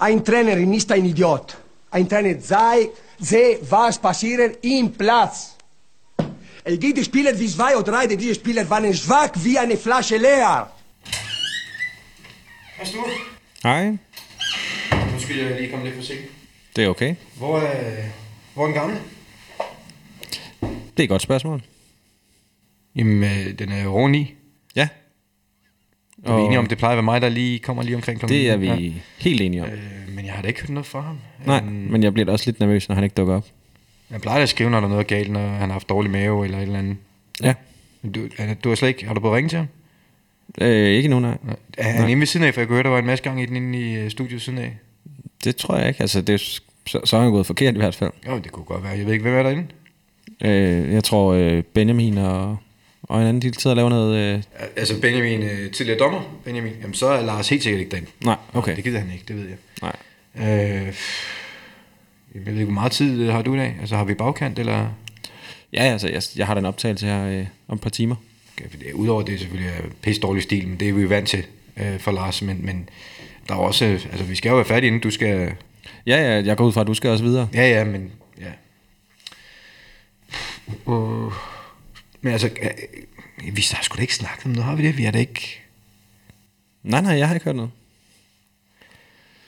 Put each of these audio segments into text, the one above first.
Ein Trainer ist ein Idiot. Ein Trainer sei, sehe, was passiert im Platz. Es gibt Spieler wie zwei oder drei, diese Spieler waren schwach wie eine Flasche leer. Hej, du. Hej, Nu skal jeg lige komme lidt for sent. det er okay. Hvor er, hvor er den gamle? Det er et godt spørgsmål. Jamen, øh, den er jo oven i. Ja, Er vi enige om, det plejer at være mig, der lige kommer lige omkring klokken det er vi Ja. helt enige om. Øh, men jeg har da ikke hørt noget fra ham. Nej, Øhm, men jeg bliver da også lidt nervøs, når han ikke dukker op. Jeg plejer at skrive, når der er noget galt, når han har haft dårlig mave eller et eller andet. Ja, Du, du har slet ikke... Har du prøvet at ringe til ham? øh, ikke nu, nej. Er han inde ved siden af? For jeg kunne høre, der var en masse gang i den inde i øh, studiet siden af. Det tror jeg ikke. Altså, det så, så er han gået forkert i hvert fald. Jo, det kunne godt være. Jeg ved ikke, hvem er derinde? Øh, jeg tror, øh, Benjamin og, og en anden, de sidder og laver noget... Øh, Altså Benjamin, øh, tidligere dommer, Benjamin. Jamen, så er Lars helt sikkert ikke derinde. nej, okay. Det gider han ikke, det ved jeg. Nej. Øh, jeg ved ikke, hvor meget tid øh, har du i dag? Altså, har vi bagkant, eller... Ja, altså, jeg, jeg har den optagelse her øh, om et par timer. Okay, det- Udover det selvfølgelig er pisse dårlig stil, men det er vi jo vant til øh, for Lars, men, men der er også, øh, altså vi skal jo være færdige, inden du skal, Ja, ja, jeg går ud fra, at du skal også videre. ja ja, men ja. Uh, men altså, øh, vi har sgu da ikke snakket om noget, har vi det? Vi har da ikke, Nej, nej, jeg har ikke hørt noget.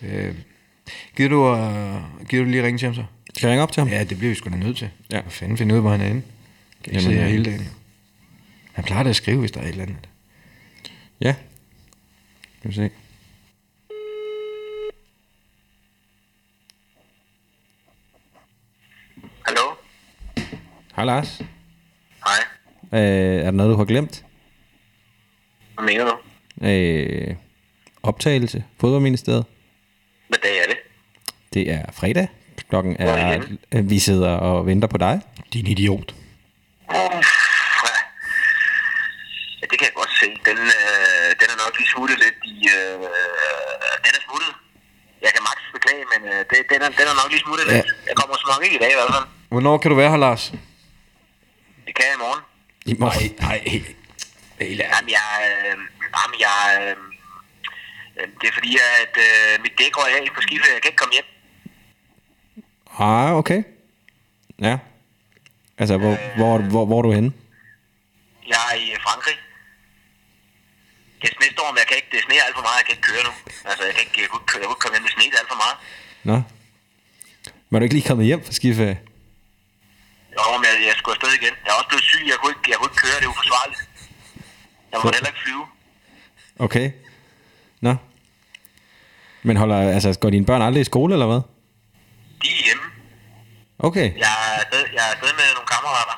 øh, gider du, uh, gider du lige ringe til ham så? Skal jeg ringe op til ham? Ja, det bliver vi sgu da nødt til. Ja. Hvad fanden finde ud af, hvor han er inde? Kan ikke Jamen, sidde her hele dagen. Han plejer da at skrive, hvis der er et eller andet. Ja. Skal vi se. Hallo? Hej Lars. Øh, er der noget, du har glemt? Hvad mener du? Øh, optagelse. Fodboldministeriet. Hvad dag er det? Det er fredag. Klokken er er... I Øh, vi sidder og venter på dig. Din idiot. Ja, det kan jeg godt se. Den, øh, den er nok lige smuttet lidt i... Øh, den er smuttet. Jeg kan max beklage, men øh, det, den, er, den er nok lige smuttet Ja. lidt. Jeg kommer så nok ikke i dag i hvert fald. Hvornår kan du være her, Lars? I morgen. I morgen. Nej, helt. Jamen, jeg... Øh, jamen, jeg øh, øh, det er fordi, at øh, mit dæk røg af på skiferie. Jeg kan ikke komme hjem. Ah, okay. Ja. Altså, hvor, hvor, hvor, hvor er du henne? Jeg er i øh, Frankrig. Det er snestorm, jeg kan ikke, det sneer alt for meget, jeg kan ikke køre nu. Altså, jeg kan ikke, jeg kunne jeg kunne ikke komme hjem med sne, det er alt for meget. Nå. Var du ikke lige kommet hjem fra skiferie? Jo, men jeg, jeg skulle afsted igen. Jeg er også blevet syg, jeg kunne ikke, jeg kunne ikke køre, det er uforsvarligt. Jeg må heller ikke flyve. Okay. Nå. Men holder, altså, går dine børn aldrig i skole, eller hvad? De er hjemme. Okay. Jeg er afsted, jeg er afsted med nogle kammerater.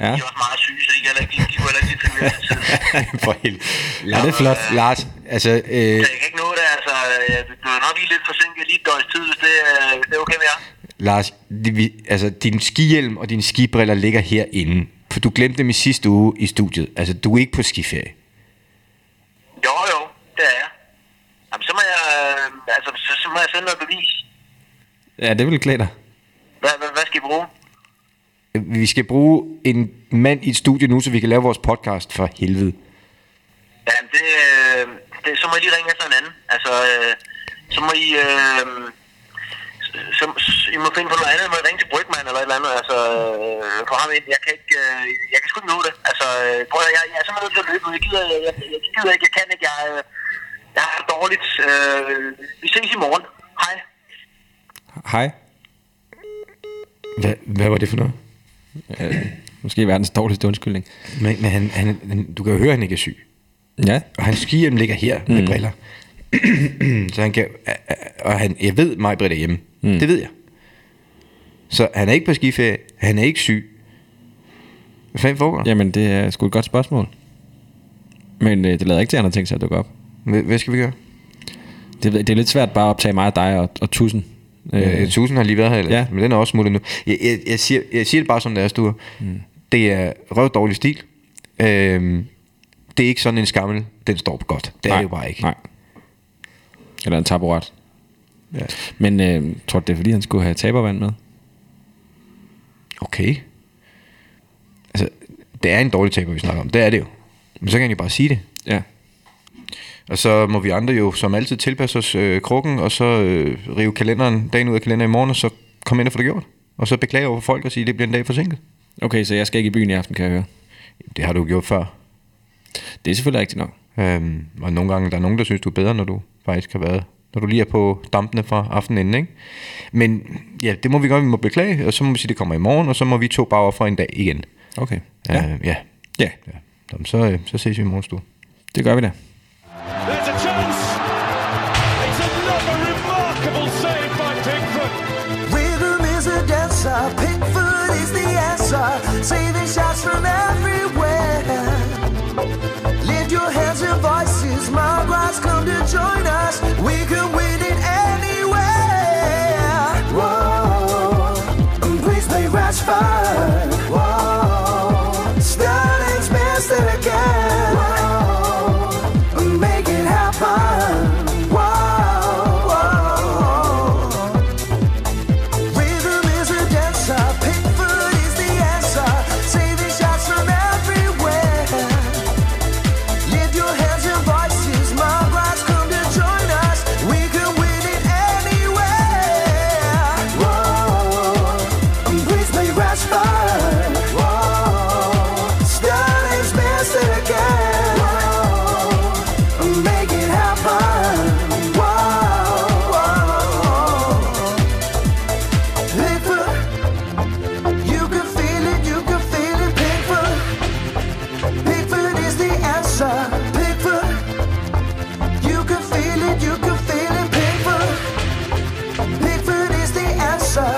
Ja. De er også meget syge, så de kan heller ikke, de kunne heller ikke lige finde. For helvede. Ja, det er flot. Lars, altså, øh, Så jeg kan ikke nå det, altså. Jeg, du er nok lige lidt forsinket lige et døgns tid, hvis det, er- hvis det er okay med jer. Lars, vi, altså, din skihjelm og dine skibriller ligger herinde. For du glemte dem i sidste uge i studiet. Altså, du er ikke på skiferie. Jo, jo, det er jeg. Jamen, så må jeg, øh, altså, så, så må jeg sende noget bevis. Ja, det vil klæde dig. Hvad, hvad, hvad skal I bruge? Vi skal bruge en mand i et studie nu, så vi kan lave vores podcast for helvede. Jamen, det, øh, det, så må I lige ringe efter en anden. Altså, øh, så må I... Øh, så, I må finde på noget andet. I må ringe til Brygman eller et eller andet. Altså, øh, for ham ind. Jeg kan ikke... Øh, jeg kan sgu ikke nå det. Altså, øh, prøv at, jeg, jeg er simpelthen nødt til at løbe. Jeg gider, jeg, jeg, jeg gider ikke. Jeg kan ikke. Jeg, øh, jeg har det dårligt. Øh, vi ses i morgen. Hej. Hej. Hvad, hvad var det for noget? Øh, måske verdens dårligste undskyldning. Men, men han, han, han, du kan jo høre, at han ikke er syg. Ja. Og hans skihjelm ligger her mm. med briller. så han kan... Og han, jeg ved, mig Britt er hjemme. Mm. Det ved jeg. Så han er ikke på skiferie. Han er ikke syg. Hvad fanden foregår? Jamen, det er sgu et godt spørgsmål. Men øh, det lader ikke til, at han har tænkt sig at dukke op. Hvad, hvad skal vi gøre? Det, det er lidt svært bare at optage mig og dig og, og tusind. Øh, Øh, Tusind har lige været her, eller? ja. men den er også smuttet nu. Jeg, jeg, jeg, siger, jeg siger det bare som det er, Sture. Mm. Det er røv dårlig stil. Øhm, det er ikke sådan en skammel, den står på godt. Det er nej, det jo bare ikke. Nej. Eller en taburet. Ja. Men øh, tror du, det er fordi, han skulle have tabervand med? Okay. Altså, det er en dårlig taber, vi snakker om. Det er det jo. Men så kan han jo bare sige det. Ja. Og så må vi andre jo som altid tilpasse os øh, krukken, og så øh, rive kalenderen dagen ud af kalenderen i morgen, og så komme ind og få det gjort. Og så beklage over for folk og sige, at det bliver en dag forsinket. Okay, så jeg skal ikke i byen i aften, kan jeg høre. Det har du gjort før. Det er selvfølgelig rigtigt nok. Øhm, og nogle gange, der er nogen, der synes, du er bedre, når du faktisk har været, når du lige er på dampene fra aftenen inden, ikke? Men ja, det må vi godt, vi må beklage, og så må vi sige, det kommer i morgen, og så må vi to bare for en dag igen. Okay. Ja. Ja, Øh, ja. ja ja. Jamen, så, øh, så ses vi i morgen, Stu. det gør vi da. There's a chance. It's another remarkable save by Pickford. Rhythm is a dancer, Pickford is the answer. Saving You can feel it, you can feel it, is the answer.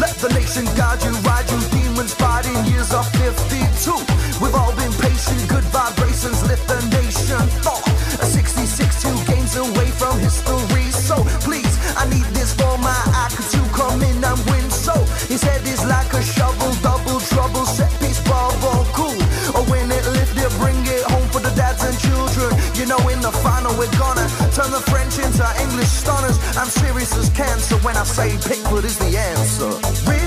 Let the nation guide you, ride you, demons fighting years of 52. We've all been patient, good vibrations lift the nation. A 66, two games away from history. When I say Pickford is the answer.